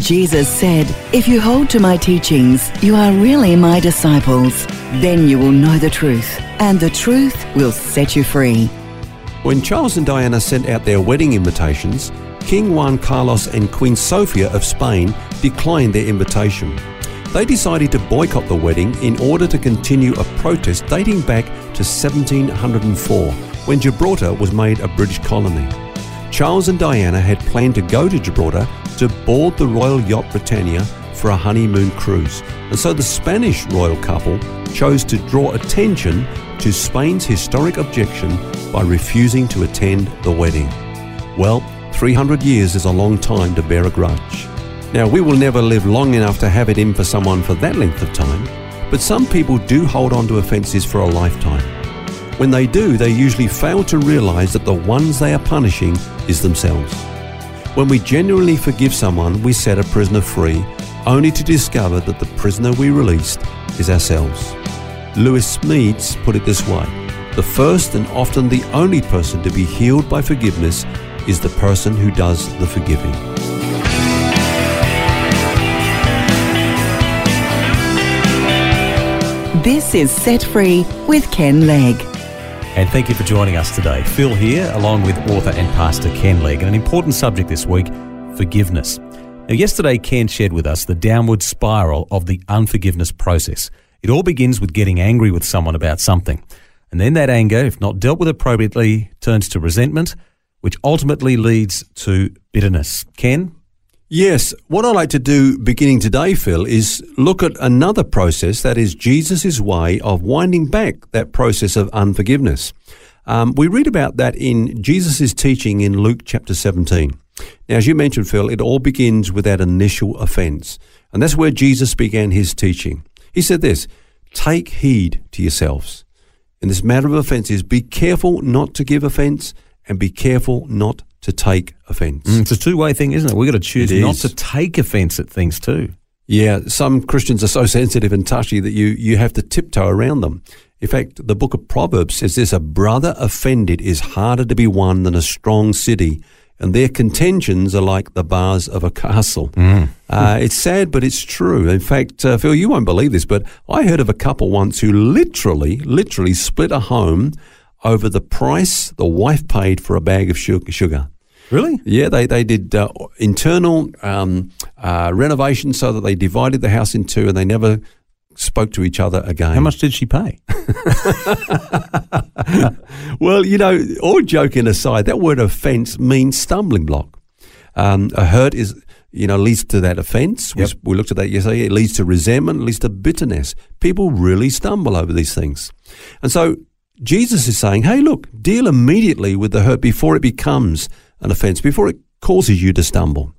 Jesus said, If you hold to my teachings, you are really my disciples. Then you will know the truth, and the truth will set you free. When Charles and Diana sent out their wedding invitations, King Juan Carlos and Queen Sofia of Spain declined their invitation. They decided to boycott the wedding in order to continue a protest dating back to 1704, when Gibraltar was made a British colony. Charles and Diana had planned to go to Gibraltar to board the royal yacht Britannia for a honeymoon cruise, and so the Spanish royal couple chose to draw attention to Spain's historic objection by refusing to attend the wedding. Well, 300 years is a long time to bear a grudge. Now, we will never live long enough to have it in for someone for that length of time, but some people do hold on to offences for a lifetime. When they do, they usually fail to realize that the ones they are punishing is themselves. When we genuinely forgive someone, we set a prisoner free, only to discover that the prisoner we released is ourselves. Lewis Smedes put it this way The first and often the only person to be healed by forgiveness is the person who does the forgiving. This is Set Free with Ken Legg. And thank you for joining us today. Phil here, along with author and pastor Ken Legg, and an important subject this week forgiveness. Now, yesterday, Ken shared with us the downward spiral of the unforgiveness process. It all begins with getting angry with someone about something. And then that anger, if not dealt with appropriately, turns to resentment, which ultimately leads to bitterness. Ken? Yes, what I like to do beginning today, Phil, is look at another process that is Jesus' way of winding back that process of unforgiveness. Um, we read about that in Jesus' teaching in Luke chapter 17. Now, as you mentioned, Phil, it all begins with that initial offense. And that's where Jesus began his teaching. He said this Take heed to yourselves. In this matter of offenses, be careful not to give offense and be careful not to take offence. Mm, it's a two way thing, isn't it? We've got to choose not to take offence at things too. Yeah, some Christians are so sensitive and touchy that you, you have to tiptoe around them. In fact, the book of Proverbs says this a brother offended is harder to be won than a strong city, and their contentions are like the bars of a castle. Mm. Uh, it's sad, but it's true. In fact, uh, Phil, you won't believe this, but I heard of a couple once who literally, literally split a home over the price the wife paid for a bag of sugar. Really? Yeah, they, they did uh, internal um, uh, renovation so that they divided the house in two and they never spoke to each other again. How much did she pay? well, you know, all joking aside, that word offence means stumbling block. Um, a hurt is, you know, leads to that offence. Yep. We, we looked at that yesterday. It leads to resentment, it leads to bitterness. People really stumble over these things. And so Jesus is saying, hey, look, deal immediately with the hurt before it becomes an offense, before it causes you to stumble.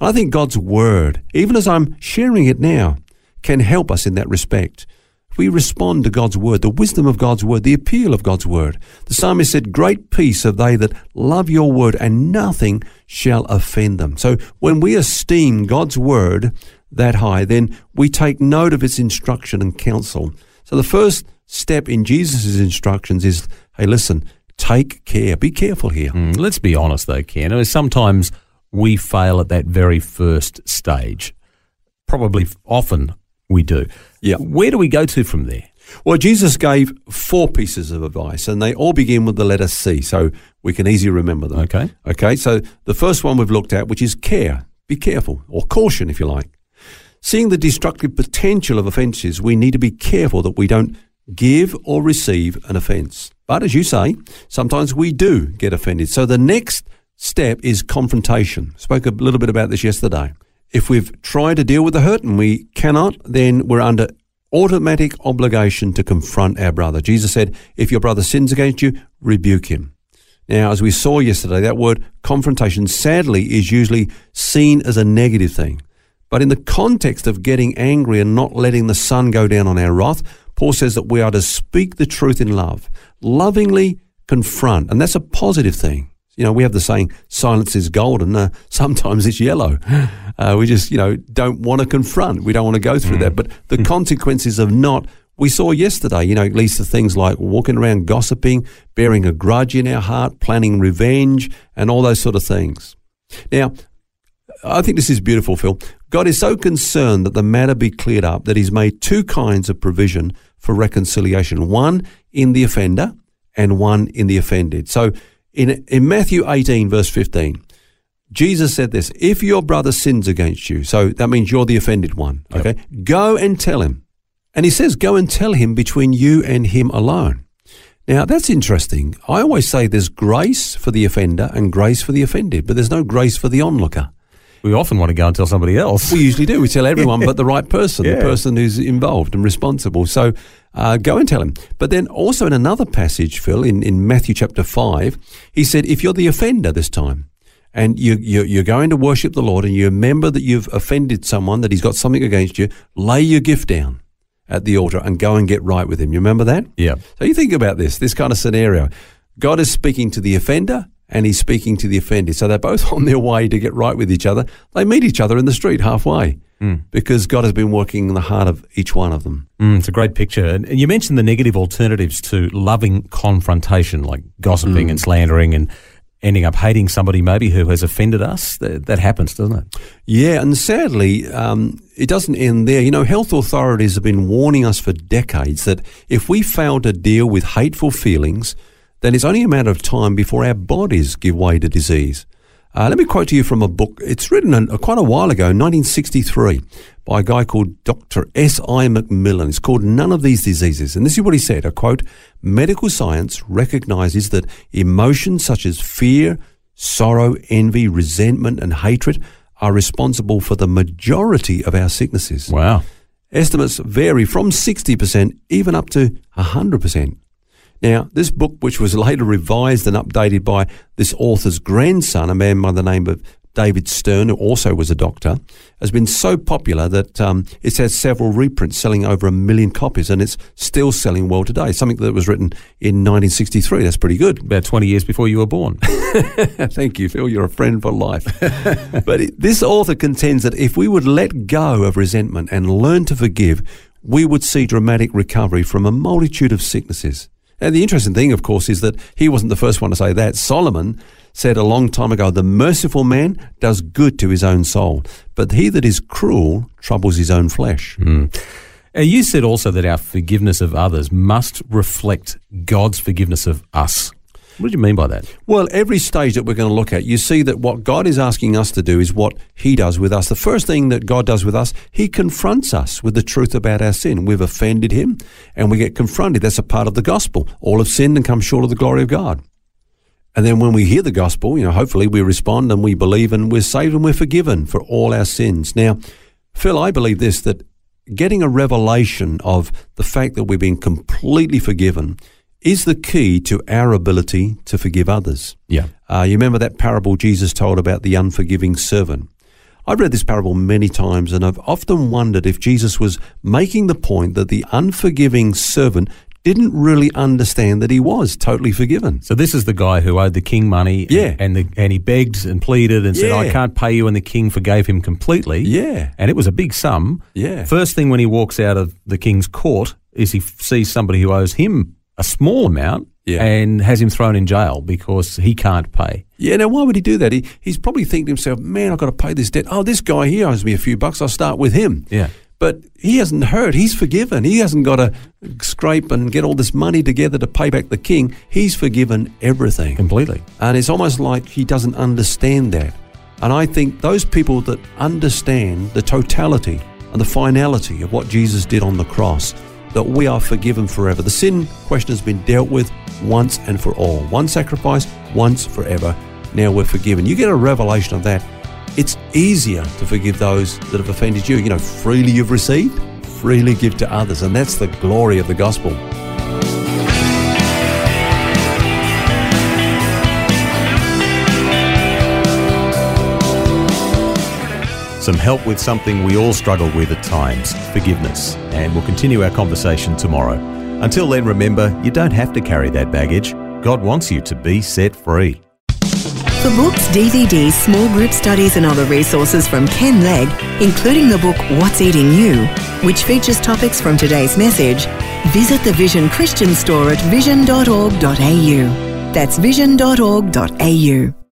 And I think God's word, even as I'm sharing it now, can help us in that respect. If we respond to God's word, the wisdom of God's word, the appeal of God's word. The psalmist said, Great peace are they that love your word, and nothing shall offend them. So when we esteem God's word that high, then we take note of its instruction and counsel. So the first step in Jesus' instructions is, hey, listen, take care. Be careful here. Mm, let's be honest, though, Ken. Sometimes we fail at that very first stage. Probably often we do. Yeah. Where do we go to from there? Well, Jesus gave four pieces of advice, and they all begin with the letter C, so we can easily remember them. Okay. Okay, so the first one we've looked at, which is care. Be careful, or caution, if you like. Seeing the destructive potential of offences, we need to be careful that we don't give or receive an offence. But as you say, sometimes we do get offended. So the next step is confrontation. Spoke a little bit about this yesterday. If we've tried to deal with the hurt and we cannot, then we're under automatic obligation to confront our brother. Jesus said, if your brother sins against you, rebuke him. Now, as we saw yesterday, that word confrontation sadly is usually seen as a negative thing. But in the context of getting angry and not letting the sun go down on our wrath, Paul says that we are to speak the truth in love, lovingly confront, and that's a positive thing. You know, we have the saying, silence is golden. Uh, sometimes it's yellow. Uh, we just, you know, don't want to confront. We don't want to go through mm. that. But the mm. consequences of not, we saw yesterday, you know, at least the things like walking around gossiping, bearing a grudge in our heart, planning revenge, and all those sort of things. Now, I think this is beautiful, Phil. God is so concerned that the matter be cleared up that He's made two kinds of provision for reconciliation one in the offender and one in the offended. So in, in Matthew 18, verse 15, Jesus said this If your brother sins against you, so that means you're the offended one, okay, go and tell him. And He says, go and tell him between you and him alone. Now, that's interesting. I always say there's grace for the offender and grace for the offended, but there's no grace for the onlooker. We often want to go and tell somebody else. We usually do. We tell everyone but the right person, yeah. the person who's involved and responsible. So uh, go and tell him. But then also in another passage, Phil, in, in Matthew chapter 5, he said, if you're the offender this time, and you, you, you're going to worship the Lord and you remember that you've offended someone, that he's got something against you, lay your gift down at the altar and go and get right with him. You remember that? Yeah. So you think about this, this kind of scenario. God is speaking to the offender and he's speaking to the offender. So they're both on their way to get right with each other. They meet each other in the street halfway mm. because God has been working in the heart of each one of them. Mm, it's a great picture. And you mentioned the negative alternatives to loving confrontation, like gossiping mm. and slandering and ending up hating somebody maybe who has offended us. That, that happens, doesn't it? Yeah, and sadly, um, it doesn't end there. You know, health authorities have been warning us for decades that if we fail to deal with hateful feelings, then it's only a matter of time before our bodies give way to disease. Uh, let me quote to you from a book. It's written in, uh, quite a while ago, 1963, by a guy called Dr. S.I. McMillen. It's called None of These Diseases. And this is what he said. I quote, medical science recognizes that emotions such as fear, sorrow, envy, resentment, and hatred are responsible for the majority of our sicknesses. Wow. Estimates vary from 60% even up to 100%. Now, this book, which was later revised and updated by this author's grandson, a man by the name of David Stern, who also was a doctor, has been so popular that um, it's had several reprints selling over a million copies and it's still selling well today. Something that was written in 1963. That's pretty good. About 20 years before you were born. Thank you, Phil. You're a friend for life. but it, this author contends that if we would let go of resentment and learn to forgive, we would see dramatic recovery from a multitude of sicknesses. And the interesting thing, of course, is that he wasn't the first one to say that. Solomon said a long time ago, the merciful man does good to his own soul, but he that is cruel troubles his own flesh. Mm. You said also that our forgiveness of others must reflect God's forgiveness of us. What do you mean by that? Well, every stage that we're going to look at, you see that what God is asking us to do is what He does with us. The first thing that God does with us, He confronts us with the truth about our sin. We've offended Him and we get confronted. That's a part of the gospel. All have sinned and come short of the glory of God. And then when we hear the gospel, you know, hopefully we respond and we believe and we're saved and we're forgiven for all our sins. Now, Phil, I believe this that getting a revelation of the fact that we've been completely forgiven is the key to our ability to forgive others. Yeah. Uh, you remember that parable Jesus told about the unforgiving servant? I've read this parable many times and I've often wondered if Jesus was making the point that the unforgiving servant didn't really understand that he was totally forgiven. So this is the guy who owed the king money, yeah, and the, and he begged and pleaded and said, "I can't pay you," and the king forgave him completely. Yeah, and it was a big sum. Yeah. First thing when he walks out of the king's court is he sees somebody who owes him a small amount yeah. and has him thrown in jail because he can't pay. Yeah, now why would he do that? He, he's probably thinking to himself, man, I've got to pay this debt. Oh, this guy here owes me a few bucks. I'll start with him. Yeah. But he hasn't heard. He's forgiven. He hasn't got to scrape and get all this money together to pay back the king. He's forgiven everything. Completely. And it's almost like he doesn't understand that. And I think those people that understand the totality and the finality of what Jesus did on the cross that we are forgiven forever. The sin question has been dealt with once and for all. One sacrifice, once forever. Now we're forgiven. You get a revelation of that. It's easier to forgive those that have offended you. You know, freely you've received, freely give to others. And that's the glory of the gospel. Some help with something we all struggle with at times forgiveness. And we'll continue our conversation tomorrow. Until then, remember, you don't have to carry that baggage. God wants you to be set free. For books, DVDs, small group studies, and other resources from Ken Legg, including the book What's Eating You, which features topics from today's message, visit the Vision Christian store at vision.org.au. That's vision.org.au.